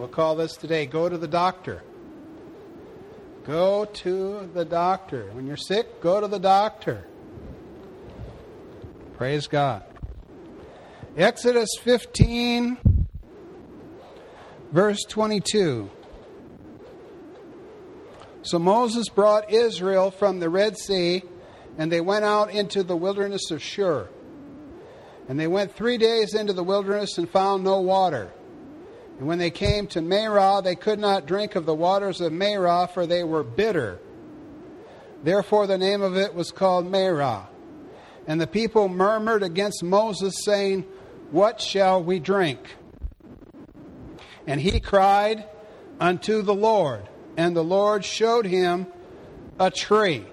We'll call this today Go to the Doctor. Go to the doctor. When you're sick, go to the doctor. Praise God. Exodus 15, verse 22. So Moses brought Israel from the Red Sea, and they went out into the wilderness of Shur. And they went three days into the wilderness and found no water. And when they came to Marah, they could not drink of the waters of Marah, for they were bitter. Therefore, the name of it was called Marah. And the people murmured against Moses, saying, What shall we drink? And he cried unto the Lord, and the Lord showed him a tree,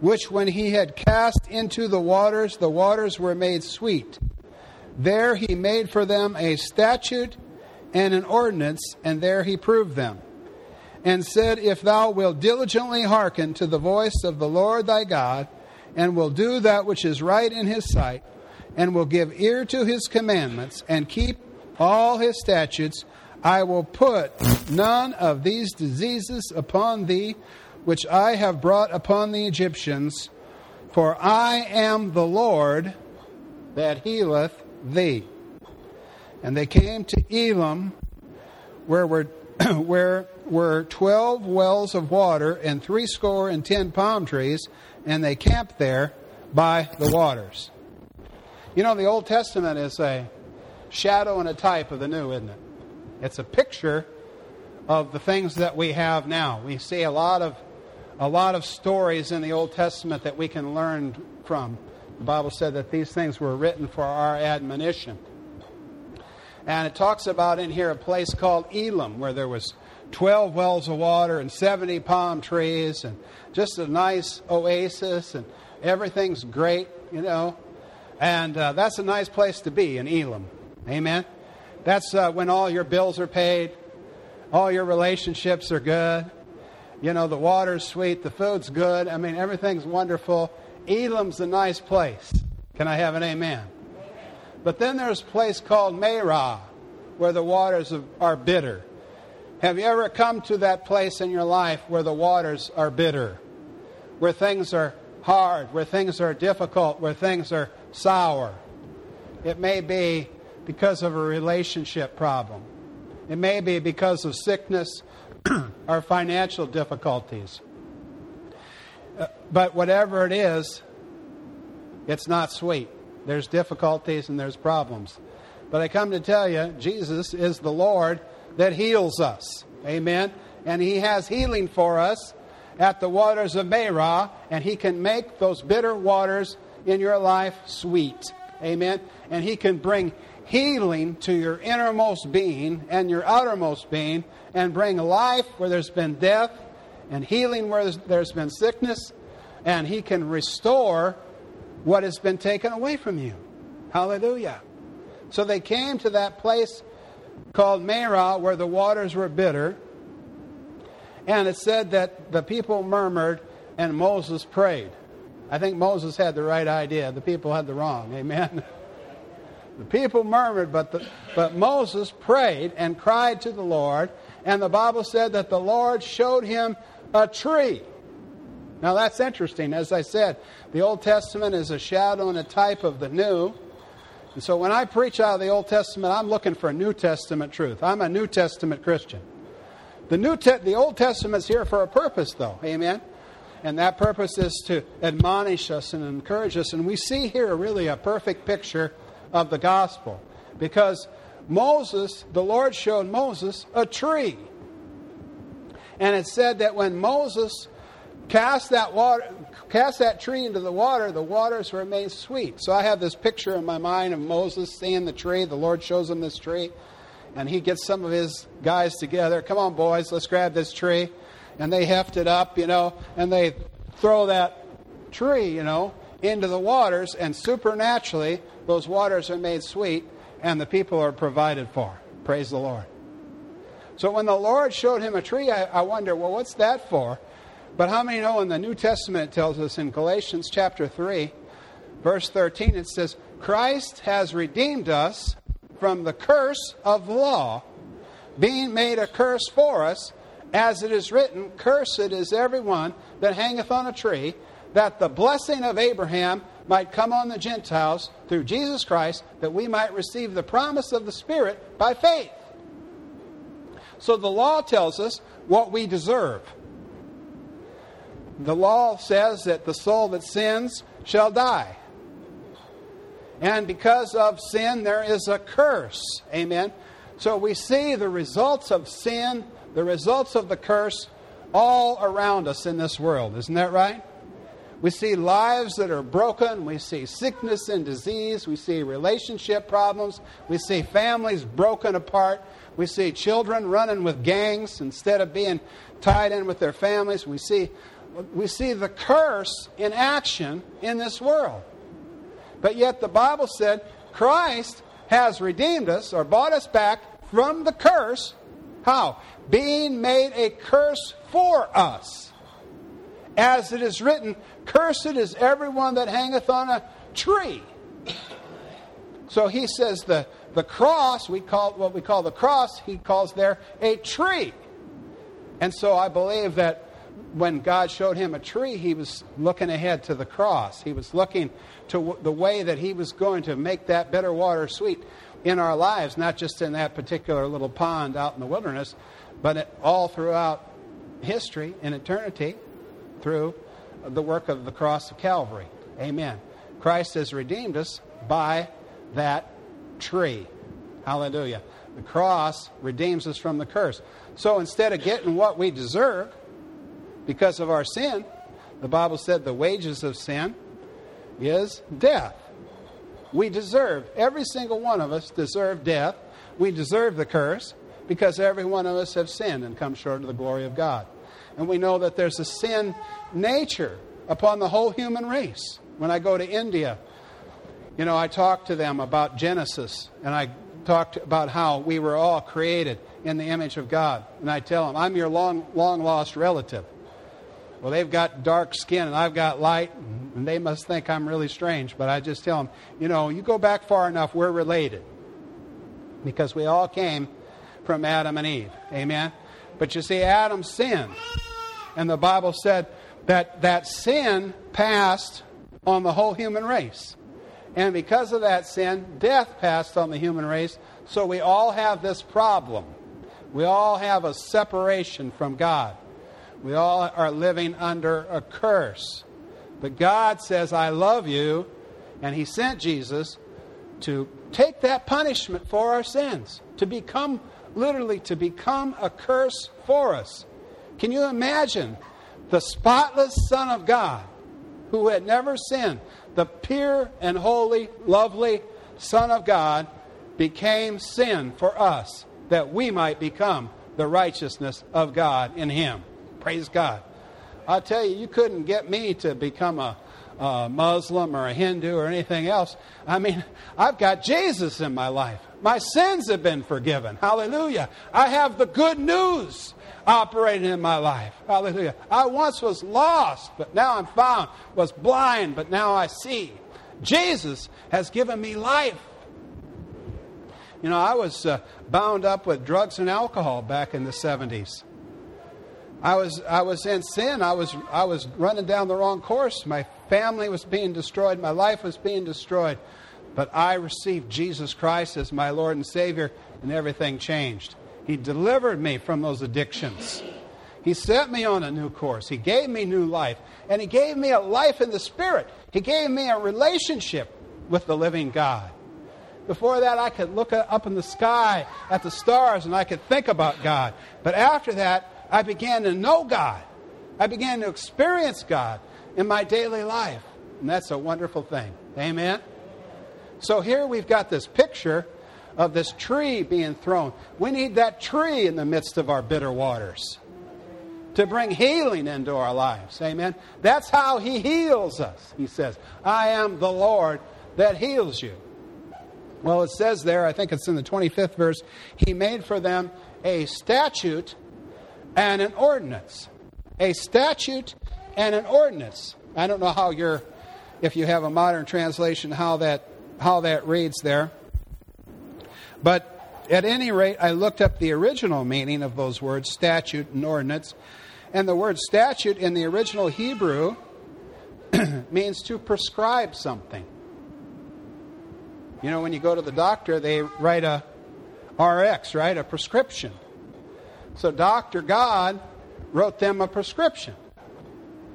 which when he had cast into the waters, the waters were made sweet. There he made for them a statute and an ordinance, and there he proved them. And said, If thou wilt diligently hearken to the voice of the Lord thy God, and will do that which is right in his sight, and will give ear to his commandments, and keep all his statutes, I will put none of these diseases upon thee, which I have brought upon the Egyptians, for I am the Lord that healeth thee. And they came to Elim, where were, where were twelve wells of water and threescore and ten palm trees, and they camped there by the waters. You know, the Old Testament is a shadow and a type of the New, isn't it? It's a picture of the things that we have now. We see a lot of a lot of stories in the Old Testament that we can learn from. The Bible said that these things were written for our admonition. And it talks about in here a place called Elim where there was 12 wells of water and 70 palm trees and just a nice oasis and everything's great, you know. And uh, that's a nice place to be in Elim. Amen. That's uh, when all your bills are paid, all your relationships are good. You know, the water's sweet, the food's good. I mean, everything's wonderful. Elim's a nice place. Can I have an amen? But then there's a place called Marah where the waters are bitter. Have you ever come to that place in your life where the waters are bitter? Where things are hard, where things are difficult, where things are sour? It may be because of a relationship problem. It may be because of sickness or financial difficulties. But whatever it is, it's not sweet. There's difficulties and there's problems. But I come to tell you, Jesus is the Lord that heals us. Amen. And He has healing for us at the waters of Marah, and He can make those bitter waters in your life sweet. Amen. And He can bring healing to your innermost being and your outermost being and bring life where there's been death and healing where there's been sickness. And He can restore what has been taken away from you. Hallelujah. So they came to that place called Marah where the waters were bitter. And it said that the people murmured and Moses prayed. I think Moses had the right idea. The people had the wrong. Amen. The people murmured, but, the, but Moses prayed and cried to the Lord. And the Bible said that the Lord showed him a tree now that's interesting. As I said, the Old Testament is a shadow and a type of the New. And so when I preach out of the Old Testament, I'm looking for a New Testament truth. I'm a New Testament Christian. The, New Te- the Old Testament's here for a purpose, though. Amen? And that purpose is to admonish us and encourage us. And we see here really a perfect picture of the gospel. Because Moses, the Lord showed Moses a tree. And it said that when Moses cast that water cast that tree into the water the waters made sweet. So i have this picture in my mind of moses seeing the tree. The lord shows him this tree and he gets some of his guys together. Come on boys let's grab this tree. And they heft it up you know and they throw that tree you know into the waters and supernaturally those waters are made sweet and the people are provided for. Praise the lord so when the lord showed him a tree i, I wonder well what's that for but how many know in the New Testament it tells us in Galatians chapter 3, verse 13, it says, Christ has redeemed us from the curse of law, being made a curse for us, as it is written, Cursed is everyone that hangeth on a tree, that the blessing of Abraham might come on the Gentiles through Jesus Christ, that we might receive the promise of the Spirit by faith. So the law tells us what we deserve. The law says that the soul that sins shall die. And because of sin, there is a curse. Amen. So we see the results of sin, the results of the curse, all around us in this world. Isn't that right? We see lives that are broken. We see sickness and disease. We see relationship problems. We see families broken apart. We see children running with gangs instead of being tied in with their families. We see, we see the curse in action in this world. But yet the Bible said Christ has redeemed us or bought us back from the curse. How? Being made a curse for us. As it is written, Cursed is everyone that hangeth on a tree. So he says the, the cross, we call what we call the cross, he calls there a tree. And so I believe that when God showed him a tree, he was looking ahead to the cross. He was looking to the way that he was going to make that bitter water sweet in our lives, not just in that particular little pond out in the wilderness, but all throughout history and eternity through the work of the cross of Calvary. Amen. Christ has redeemed us by that tree. Hallelujah. The cross redeems us from the curse. So instead of getting what we deserve because of our sin, the Bible said the wages of sin is death. We deserve, every single one of us deserve death. We deserve the curse because every one of us have sinned and come short of the glory of God. And we know that there's a sin nature upon the whole human race. When I go to India, you know, I talk to them about Genesis and I talked about how we were all created in the image of God. And I tell them, I'm your long, long lost relative. Well, they've got dark skin and I've got light, and they must think I'm really strange. But I just tell them, you know, you go back far enough, we're related. Because we all came from Adam and Eve. Amen? But you see, Adam sinned. And the Bible said that that sin passed on the whole human race. And because of that sin, death passed on the human race. So we all have this problem. We all have a separation from God. We all are living under a curse. But God says, I love you. And He sent Jesus to take that punishment for our sins, to become, literally, to become a curse for us. Can you imagine the spotless Son of God who had never sinned, the pure and holy, lovely Son of God, became sin for us that we might become the righteousness of God in Him. Praise God. I'll tell you, you couldn't get me to become a, a Muslim or a Hindu or anything else. I mean, I've got Jesus in my life. My sins have been forgiven. Hallelujah. I have the good news operating in my life. Hallelujah. I once was lost, but now I'm found. Was blind, but now I see. Jesus has given me life. You know, I was uh, bound up with drugs and alcohol back in the 70s. I was, I was in sin. I was, I was running down the wrong course. My family was being destroyed. My life was being destroyed. But I received Jesus Christ as my Lord and Savior, and everything changed. He delivered me from those addictions. He set me on a new course. He gave me new life. And He gave me a life in the Spirit. He gave me a relationship with the living God. Before that, I could look up in the sky at the stars and I could think about God. But after that, I began to know God. I began to experience God in my daily life. And that's a wonderful thing. Amen? So here we've got this picture of this tree being thrown. We need that tree in the midst of our bitter waters to bring healing into our lives. Amen. That's how He heals us. He says, I am the Lord that heals you. Well, it says there, I think it's in the 25th verse, He made for them a statute and an ordinance. A statute and an ordinance. I don't know how you're, if you have a modern translation, how that, how that reads there. But At any rate, I looked up the original meaning of those words, statute and ordinance. And the word statute in the original Hebrew means to prescribe something. You know, when you go to the doctor, they write a RX, right? A prescription. So Dr. God wrote them a prescription.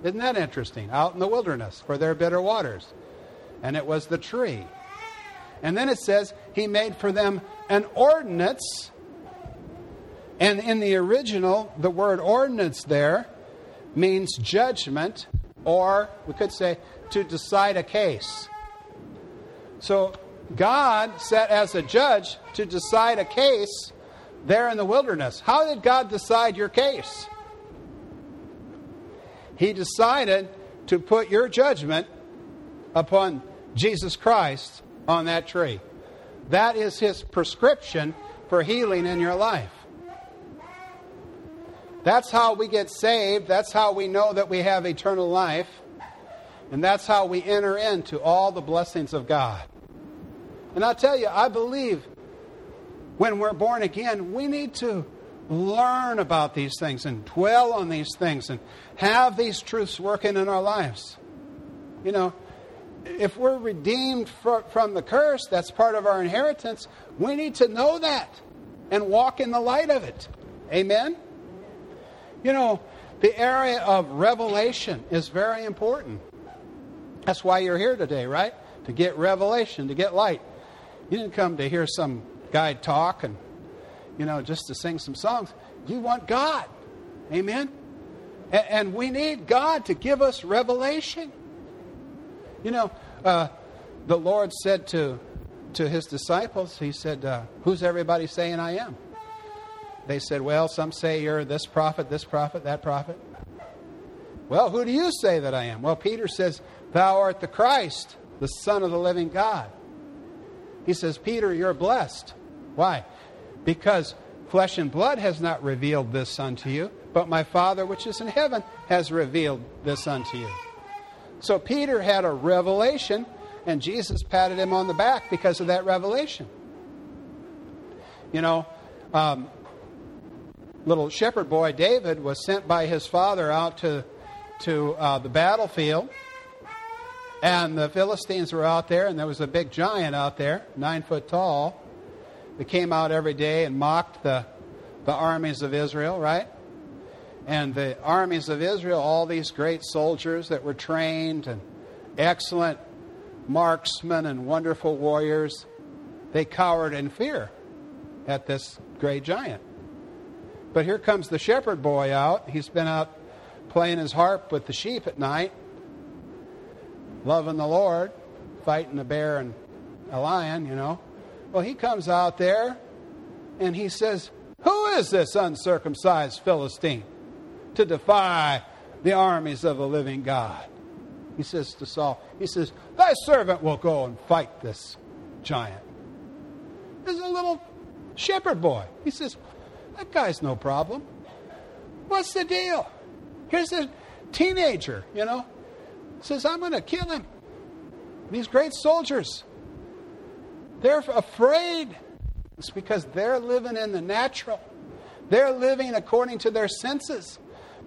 Isn't that interesting? Out in the wilderness for their bitter waters. And it was the tree. And then it says, He made for them an ordinance. And in the original, the word ordinance there means judgment, or we could say to decide a case. So God sat as a judge to decide a case there in the wilderness. How did God decide your case? He decided to put your judgment upon Jesus Christ on that tree. That is his prescription for healing in your life. That's how we get saved. That's how we know that we have eternal life. And that's how we enter into all the blessings of God. And I'll tell you, I believe when we're born again, we need to learn about these things and dwell on these things and have these truths working in our lives. You know, if we're redeemed from the curse, that's part of our inheritance, we need to know that and walk in the light of it. Amen? You know, the area of revelation is very important. That's why you're here today, right? To get revelation, to get light. You didn't come to hear some guy talk and, you know, just to sing some songs. You want God. Amen? And, we need God to give us revelation. You know, uh, the Lord said to, to his disciples, He said, uh, Who's everybody saying I am? They said, Well, some say you're this prophet, this prophet, that prophet. Well, who do you say that I am? Well, Peter says, Thou art the Christ, the Son of the living God. He says, Peter, you're blessed. Why? Because flesh and blood has not revealed this unto you, but my Father which is in heaven has revealed this unto you. So Peter had a revelation, and Jesus patted him on the back because of that revelation. You know, um, little shepherd boy David was sent by his father out to, to uh, the battlefield and the Philistines were out there, and there was a big giant out there, nine foot tall, that came out every day and mocked the, the armies of Israel, right? And the armies of Israel, all these great soldiers that were trained and excellent marksmen and wonderful warriors, they cowered in fear at this great giant. But here comes the shepherd boy out. He's been out playing his harp with the sheep at night loving the Lord, fighting a bear and a lion, you know. Well, he comes out there and he says, Who is this uncircumcised Philistine to defy the armies of the living God? He says to Saul, He says, Thy servant will go and fight this giant. There's a little shepherd boy. He says, That guy's no problem. What's the deal? Here's a teenager, you know, says, I'm going to kill him. These great soldiers, they're afraid. It's because they're living in the natural, they're living according to their senses.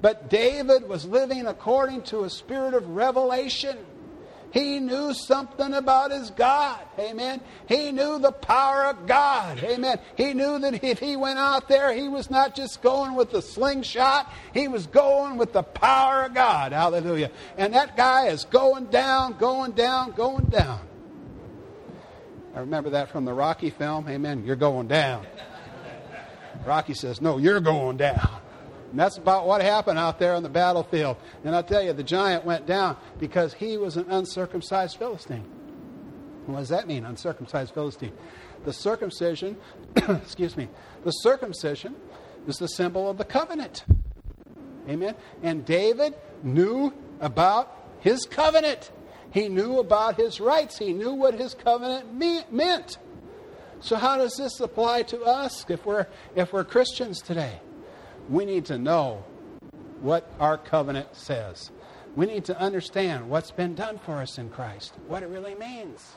But David was living according to a spirit of revelation. He knew something about his God. Amen. He knew the power of God. Amen. He knew that if he went out there, he was not just going with the slingshot, he was going with the power of God. Hallelujah. And that guy is going down, going down, going down. I remember that from the Rocky film. Amen. You're going down. Rocky says, No, you're going down. And that's about what happened out there on the battlefield. And I'll tell you, the giant went down because he was an uncircumcised Philistine. What does that mean, uncircumcised Philistine? The circumcision, excuse me, the circumcision is the symbol of the covenant. Amen. And David knew about his covenant. He knew about his rights. He knew what his covenant me- meant. So how does this apply to us if we're if we're Christians today? We need to know what our covenant says. We need to understand what's been done for us in Christ, what it really means.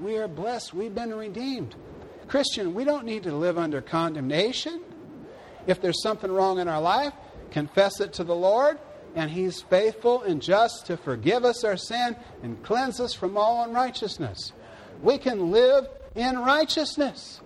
We are blessed, we've been redeemed. Christian, we don't need to live under condemnation. If there's something wrong in our life, confess it to the Lord, and He's faithful and just to forgive us our sin and cleanse us from all unrighteousness. We can live in righteousness.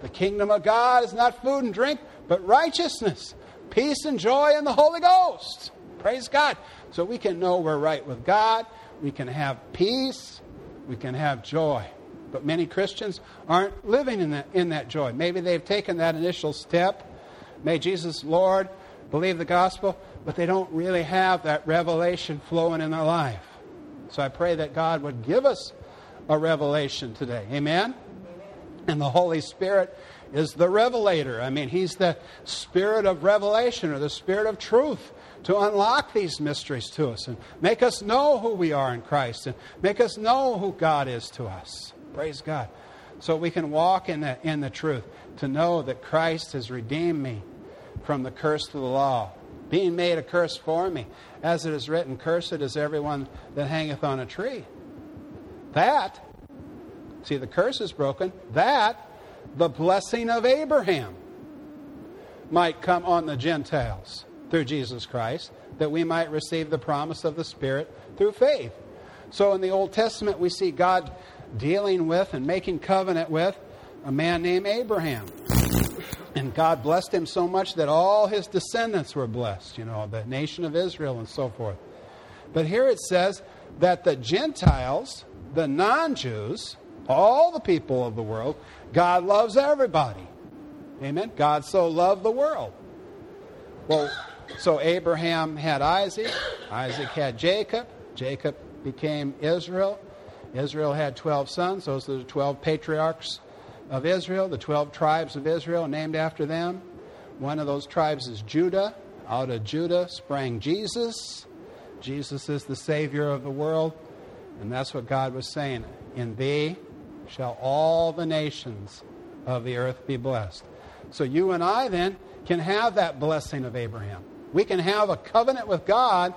The kingdom of God is not food and drink, but righteousness, peace and joy in the Holy Ghost. Praise God. So we can know we're right with God. We can have peace. We can have joy. But many Christians aren't living in that, in that joy. Maybe they've taken that initial step, May Jesus Lord, believe the gospel, but they don't really have that revelation flowing in their life. So I pray that God would give us a revelation today. Amen? And the Holy Spirit is the revelator. I mean, He's the spirit of revelation or the spirit of truth to unlock these mysteries to us and make us know who we are in Christ and make us know who God is to us. Praise God. So we can walk in the, in the truth, to know that Christ has redeemed me from the curse of the law, being made a curse for me. As it is written, Cursed is everyone that hangeth on a tree. That, see, the curse is broken. That, the blessing of Abraham, might come on the Gentiles through Jesus Christ, that we might receive the promise of the Spirit through faith. So in the Old Testament, we see God dealing with and making covenant with a man named Abraham. And God blessed him so much that all his descendants were blessed, you know, the nation of Israel and so forth. But here it says that the Gentiles, the non Jews, all the people of the world, God loves everybody. Amen. God so loved the world. Well, so Abraham had Isaac, Isaac had Jacob, Jacob became Israel. Israel had 12 sons, those are the 12 patriarchs of Israel, the 12 tribes of Israel named after them. One of those tribes is Judah. Out of Judah sprang Jesus. Jesus is the Savior of the world. And that's what God was saying. In thee shall all the nations of the earth be blessed. So you and I then can have that blessing of Abraham. We can have a covenant with God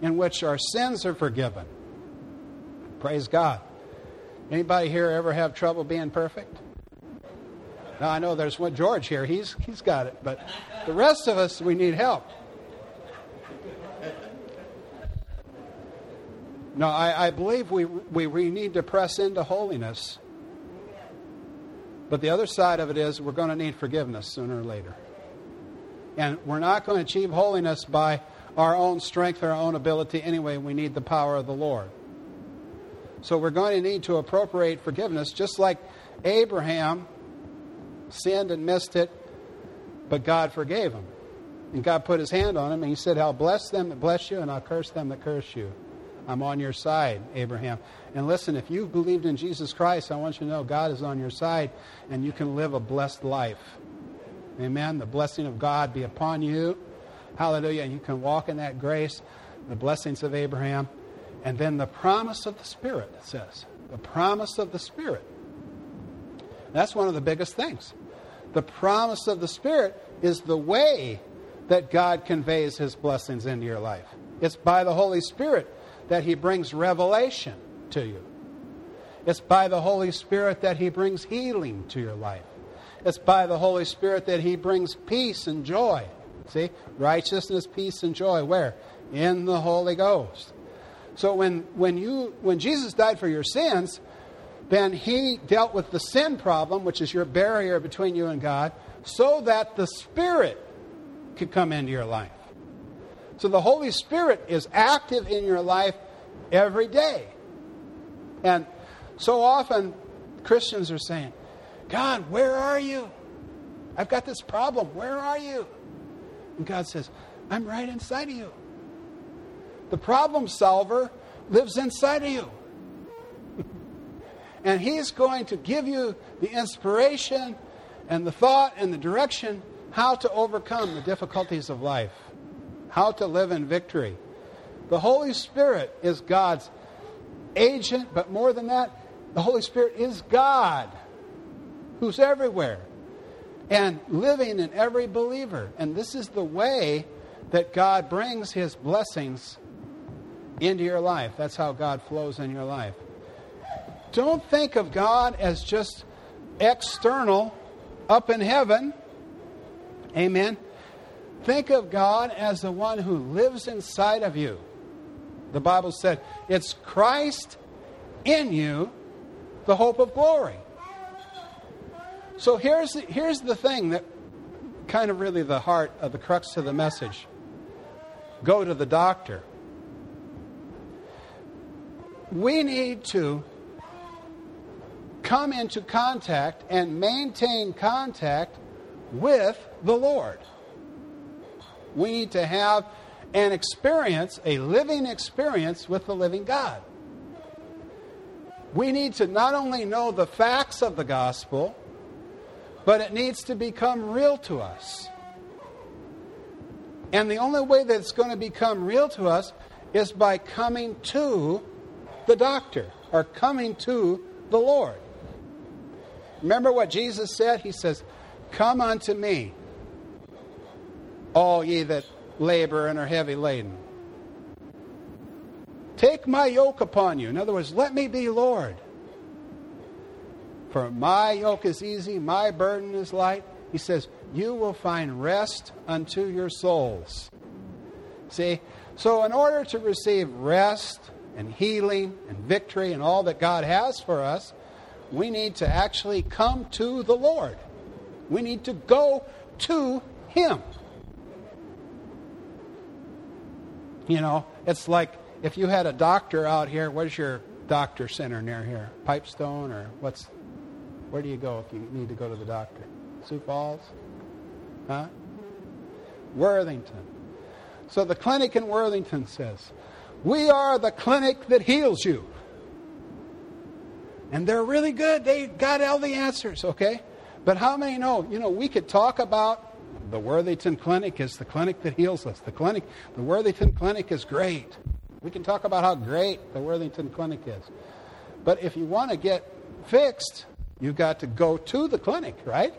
in which our sins are forgiven. Praise God. Anybody here ever have trouble being perfect? Now I know there's one George here. He's he's got it, but the rest of us we need help. No, I, I believe we, we, we need to press into holiness. But the other side of it is we're going to need forgiveness sooner or later. And we're not going to achieve holiness by our own strength or our own ability anyway. We need the power of the Lord. So we're going to need to appropriate forgiveness, just like Abraham sinned and missed it, but God forgave him. And God put his hand on him and he said, I'll bless them that bless you and I'll curse them that curse you. I'm on your side, Abraham. And listen, if you've believed in Jesus Christ, I want you to know God is on your side and you can live a blessed life. Amen. The blessing of God be upon you. Hallelujah. And you can walk in that grace, the blessings of Abraham. And then the promise of the Spirit, it says. The promise of the Spirit. That's one of the biggest things. The promise of the Spirit is the way that God conveys his blessings into your life. It's by the Holy Spirit that he brings revelation to you. It's by the Holy Spirit that he brings healing to your life. It's by the Holy Spirit that He brings peace and joy. See? Righteousness, peace, and joy. Where? In the Holy Ghost. So when, when, you, when Jesus died for your sins, then He dealt with the sin problem, which is your barrier between you and God, so that the Spirit could come into your life. So the Holy Spirit is active in your life every day. And so often Christians are saying, God, where are you? I've got this problem. Where are you? And God says, I'm right inside of you. The problem solver lives inside of you. and He's going to give you the inspiration and the thought and the direction how to overcome the difficulties of life, how to live in victory. The Holy Spirit is God's agent, but more than that, the Holy Spirit is God who's everywhere and living in every believer. And this is the way that God brings his blessings into your life. That's how God flows in your life. Don't think of God as just external up in heaven. Amen. Think of God as the one who lives inside of you. The Bible said it's Christ in you, the hope of glory. So here's the, here's the thing that kind of really the heart of the crux of the message go to the doctor. We need to come into contact and maintain contact with the Lord. We need to have an experience, a living experience with the living God. We need to not only know the facts of the gospel, but it needs to become real to us. And the only way that it's going to become real to us is by coming to the doctor or coming to the Lord. Remember what Jesus said? He says, Come unto me, all ye that labor and are heavy laden. Take my yoke upon you. In other words, let me be Lord. For my yoke is easy, my burden is light. He says, You will find rest unto your souls. See? So, in order to receive rest and healing and victory and all that God has for us, we need to actually come to the Lord. We need to go to Him. You know, it's like if you had a doctor out here, where's your doctor center near here? Pipestone or what's where do you go if you need to go to the doctor? Sioux Falls? Huh? Worthington. So the clinic in Worthington says, We are the clinic that heals you. And they're really good. They got all the answers, okay? But how many know? You know, we could talk about the Worthington Clinic is the clinic that heals us. The clinic, the Worthington Clinic is great. We can talk about how great the Worthington Clinic is. But if you want to get fixed, you've got to go to the clinic, right?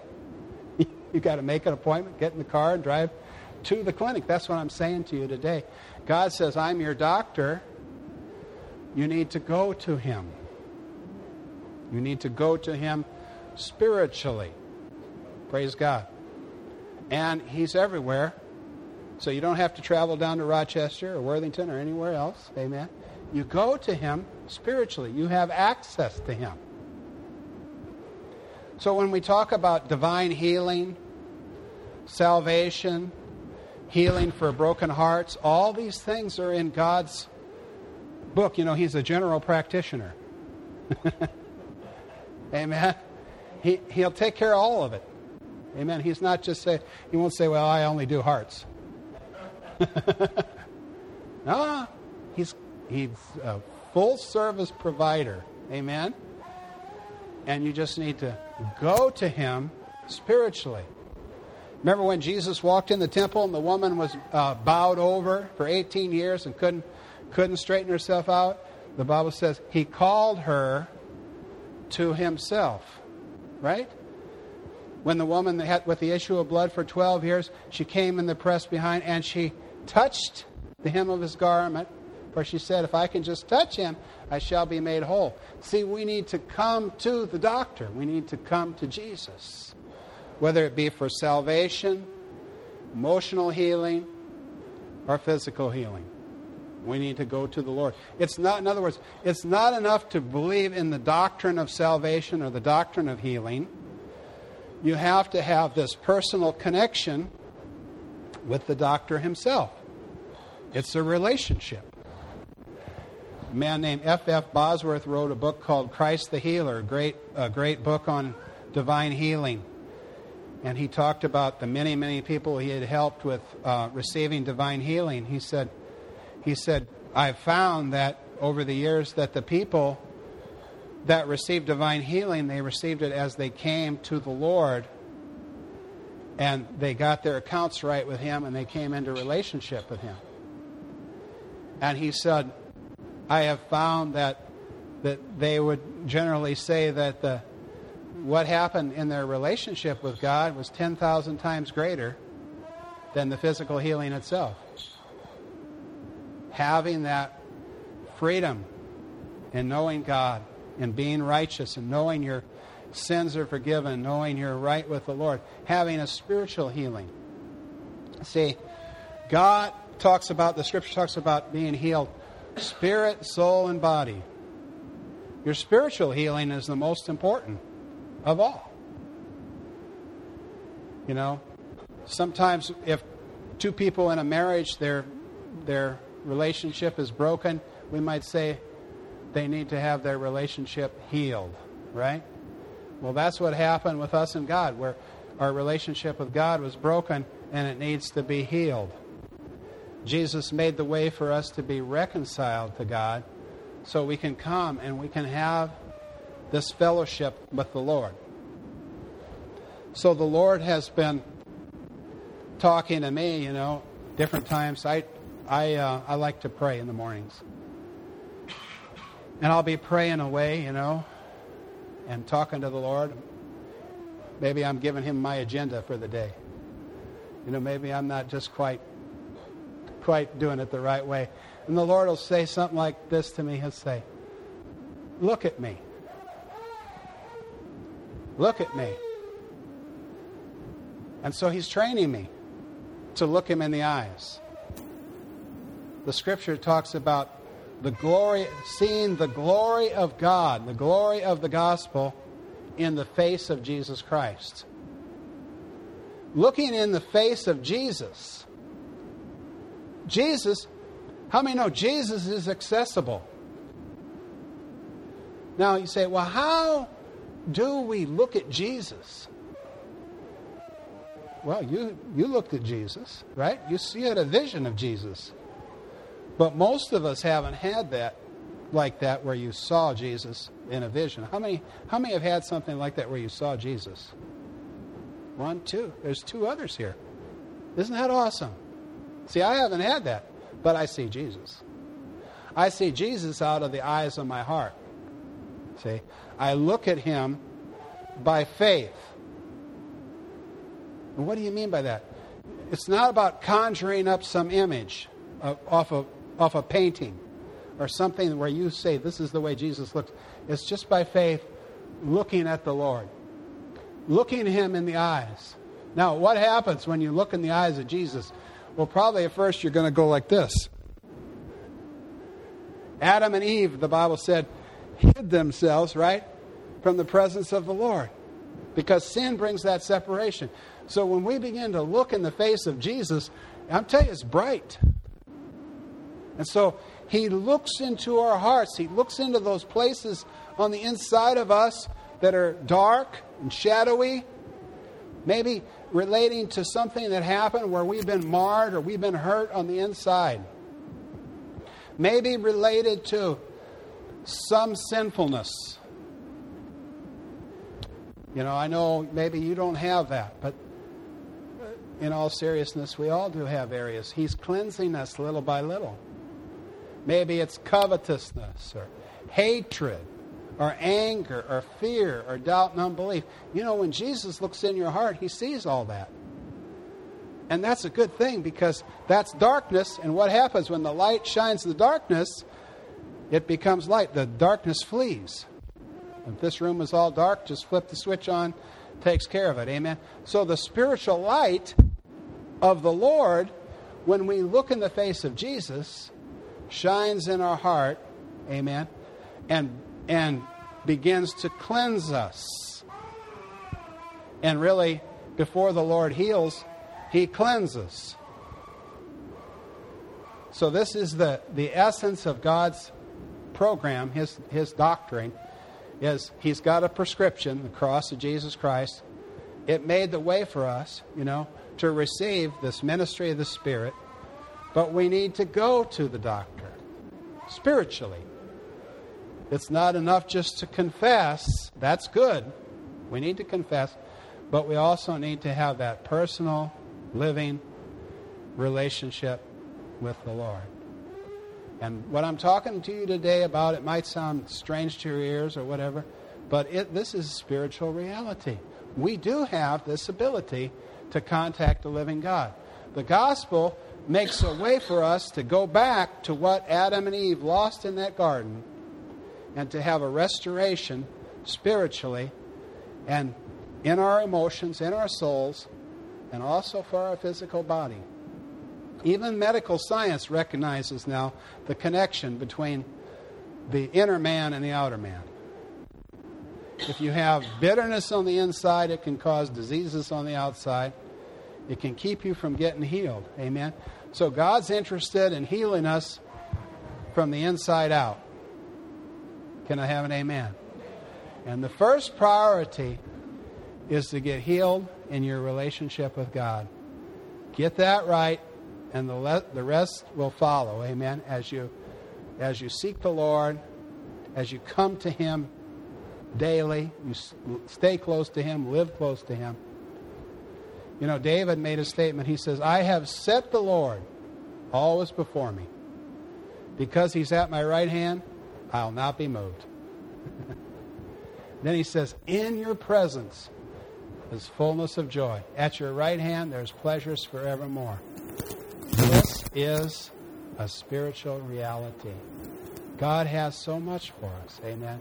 you've got to make an appointment, get in the car, and drive to the clinic. That's what I'm saying to you today. God says, I'm your doctor. You need to go to Him. You need to go to Him spiritually. Praise God. And He's everywhere. So you don't have to travel down to Rochester or Worthington or anywhere else. Amen. You go to Him spiritually, you have access to Him. So when we talk about divine healing, salvation, healing for broken hearts, all these things are in God's book. You know, He's a general practitioner. Amen. He, he'll take care of all of it. Amen. He's not just say, he won't say, well, I only do hearts. no, he's, he's a full service provider. Amen. And you just need to go to him spiritually. Remember when Jesus walked in the temple and the woman was uh, bowed over for 18 years and couldn't, couldn't straighten herself out? The Bible says he called her to himself, right? When the woman had, with the issue of blood for 12 years, she came in the press behind and she touched the hem of his garment, for she said, If I can just touch him, I shall be made whole. See, we need to come to the doctor. We need to come to Jesus, whether it be for salvation, emotional healing, or physical healing. We need to go to the Lord. It's not, in other words, it's not enough to believe in the doctrine of salvation or the doctrine of healing. You have to have this personal connection with the doctor himself. It's a relationship. A man named F. F. Bosworth wrote a book called Christ the Healer, a great, a great book on divine healing. And he talked about the many, many people he had helped with uh, receiving divine healing. He said, he said, I've found that over the years that the people that received divine healing, they received it as they came to the Lord and they got their accounts right with Him and they came into relationship with Him. And he said, I have found that that they would generally say that the what happened in their relationship with God was 10,000 times greater than the physical healing itself having that freedom and knowing God and being righteous and knowing your sins are forgiven, knowing you're right with the Lord, having a spiritual healing. See, God talks about, the scripture talks about being healed spirit, soul, and body. Your spiritual healing is the most important of all. You know, sometimes if two people in a marriage, their, their relationship is broken, we might say they need to have their relationship healed, right? Well, that's what happened with us and God, where our relationship with God was broken and it needs to be healed. Jesus made the way for us to be reconciled to God so we can come and we can have this fellowship with the Lord. So the Lord has been talking to me, you know, different times. I, I, uh, I like to pray in the mornings. And I'll be praying away, you know, and talking to the Lord. Maybe I'm giving him my agenda for the day. You know, maybe I'm not just quite quite doing it the right way. And the Lord will say something like this to me. He'll say, Look at me. Look at me. And so he's training me to look him in the eyes. The scripture talks about the glory, seeing the glory of God, the glory of the gospel in the face of Jesus Christ. Looking in the face of Jesus. Jesus, how many know Jesus is accessible? Now you say, well, how do we look at Jesus? Well, you, you looked at Jesus, right? You, you had a vision of Jesus. But most of us haven't had that like that where you saw Jesus in a vision. How many, how many have had something like that where you saw Jesus? One, two. There's two others here. Isn't that awesome? See, I haven't had that, but I see Jesus. I see Jesus out of the eyes of my heart. See, I look at him by faith. And what do you mean by that? It's not about conjuring up some image off of off a painting or something where you say, This is the way Jesus looks. It's just by faith looking at the Lord, looking Him in the eyes. Now, what happens when you look in the eyes of Jesus? Well, probably at first you're going to go like this. Adam and Eve, the Bible said, hid themselves, right, from the presence of the Lord because sin brings that separation. So when we begin to look in the face of Jesus, I'm telling you, it's bright. And so he looks into our hearts. He looks into those places on the inside of us that are dark and shadowy, maybe relating to something that happened where we've been marred or we've been hurt on the inside. Maybe related to some sinfulness. You know, I know maybe you don't have that, but in all seriousness, we all do have areas. He's cleansing us little by little. Maybe it's covetousness or hatred or anger or fear or doubt and unbelief. You know, when Jesus looks in your heart, he sees all that. And that's a good thing because that's darkness. And what happens when the light shines the darkness? It becomes light. The darkness flees. If this room is all dark, just flip the switch on, takes care of it. Amen. So the spiritual light of the Lord, when we look in the face of Jesus, shines in our heart, amen, and, and begins to cleanse us. And really, before the Lord heals, He cleanses. So, this is the, the essence of God's program, His, his doctrine, is He's got a prescription, the cross of Jesus Christ. It made the way for us, you know, to receive this ministry of the Spirit, but we need to go to the doctor spiritually. It's not enough just to confess. That's good. We need to confess. But we also need to have that personal, living relationship with the Lord. And what I'm talking to you today about, it might sound strange to your ears or whatever, but it, this is spiritual reality. We do have this ability to contact the living God. The gospel makes a way for us to go back to what Adam and Eve lost in that garden and to have a restoration spiritually and in our emotions, in our souls, and also for our physical body. Even medical science recognizes now the connection between the inner man and the outer man. If you have bitterness on the inside, it can cause diseases on the outside. It can keep you from getting healed. Amen. So God's interested in healing us from the inside out. Can I have an amen? And the first priority is to get healed in your relationship with God. Get that right, and the, le- the rest will follow. Amen. As you, as you seek the Lord, as you come to Him daily, you s- stay close to Him, live close to Him. You know, David made a statement. He says, I have set the Lord always before me. Because He's at my right hand, I'll not be moved. then he says, In your presence is fullness of joy. At your right hand, there's pleasures forevermore. This is a spiritual reality. God has so much for us. Amen.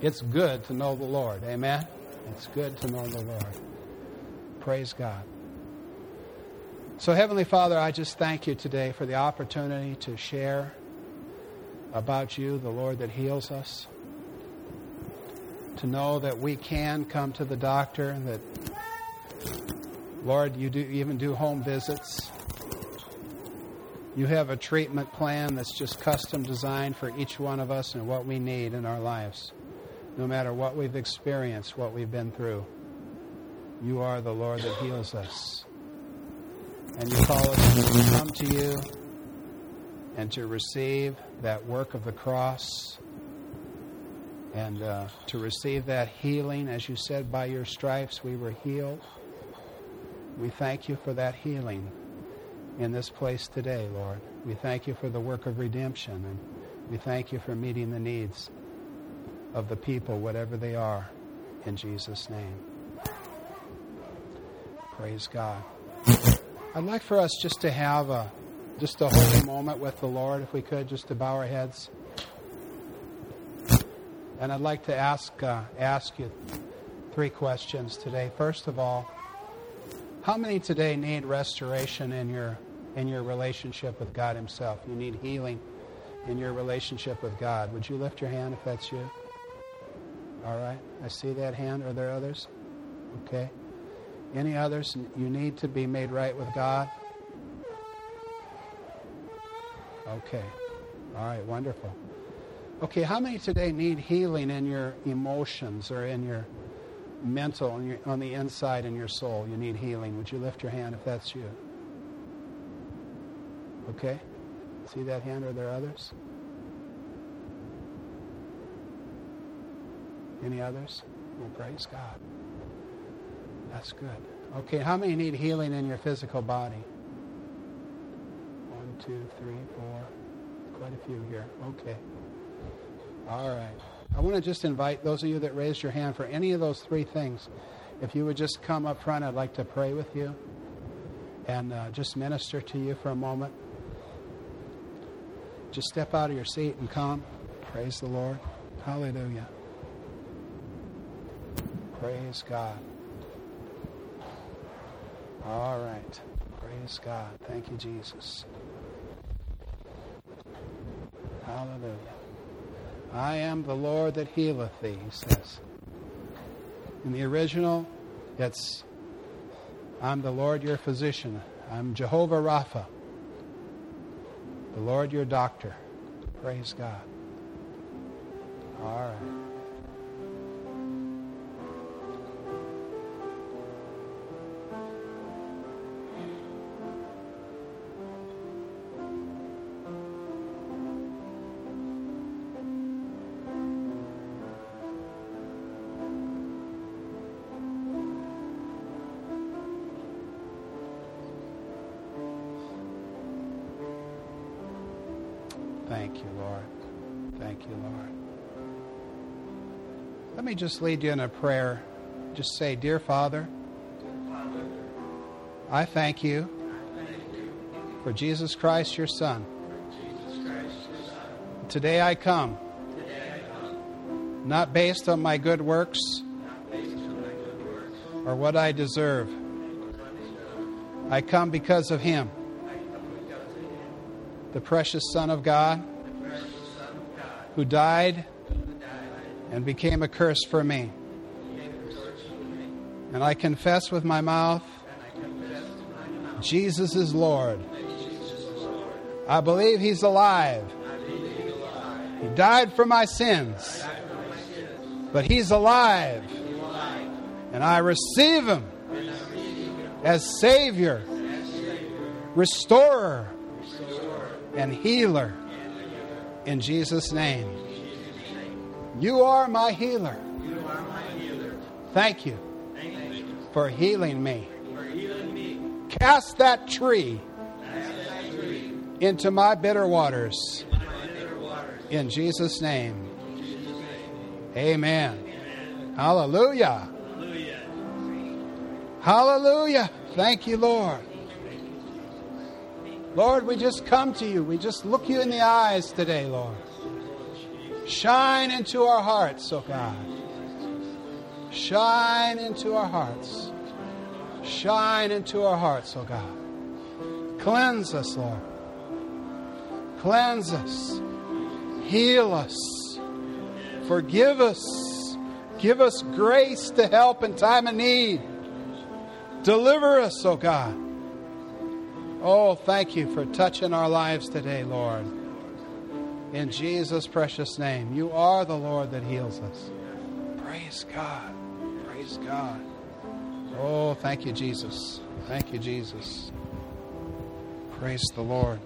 It's good to know the Lord. Amen. It's good to know the Lord. Praise God. So, Heavenly Father, I just thank you today for the opportunity to share about you, the Lord that heals us. To know that we can come to the doctor, that, Lord, you do even do home visits. You have a treatment plan that's just custom designed for each one of us and what we need in our lives, no matter what we've experienced, what we've been through. You are the Lord that heals us. And you call us to come to you and to receive that work of the cross and uh, to receive that healing. As you said, by your stripes we were healed. We thank you for that healing in this place today, Lord. We thank you for the work of redemption, and we thank you for meeting the needs of the people, whatever they are, in Jesus' name. Praise God. I'd like for us just to have a just a holy moment with the Lord, if we could, just to bow our heads. And I'd like to ask uh, ask you three questions today. First of all, how many today need restoration in your in your relationship with God Himself? You need healing in your relationship with God. Would you lift your hand if that's you? All right, I see that hand. Are there others? Okay. Any others? You need to be made right with God. Okay. All right, wonderful. Okay, how many today need healing in your emotions or in your mental, on, your, on the inside in your soul? You need healing. Would you lift your hand if that's you? Okay. See that hand? Are there others? Any others? Well, praise God. That's good. Okay, how many need healing in your physical body? One, two, three, four. Quite a few here. Okay. All right. I want to just invite those of you that raised your hand for any of those three things. If you would just come up front, I'd like to pray with you and uh, just minister to you for a moment. Just step out of your seat and come. Praise the Lord. Hallelujah. Praise God. All right. Praise God. Thank you, Jesus. Hallelujah. I am the Lord that healeth thee, he says. In the original, it's I'm the Lord your physician. I'm Jehovah Rapha, the Lord your doctor. Praise God. All right. Thank you, Lord. Thank you, Lord. Let me just lead you in a prayer. Just say, Dear Father, I thank you for Jesus Christ, your Son. Today I come, not based on my good works, or what I deserve. I come because of Him, the precious Son of God, who died and became a curse for me. And I confess with my mouth Jesus is Lord. I believe He's alive. He died for my sins, but He's alive. And I receive Him as Savior, Restorer, and Healer in Jesus' name. You are my healer. Thank you for healing me. Cast that tree into my bitter waters. In Jesus' name. Amen. Hallelujah. Hallelujah. Thank you, Lord. Lord, we just come to you. We just look you in the eyes today, Lord. Shine into our hearts, oh God. Shine into our hearts. Shine into our hearts, oh God. Cleanse us, Lord. Cleanse us. Heal us. Forgive us. Give us grace to help in time of need. Deliver us, oh God. Oh, thank you for touching our lives today, Lord. In Jesus' precious name. You are the Lord that heals us. Praise God. Praise God. Oh, thank you, Jesus. Thank you, Jesus. Praise the Lord.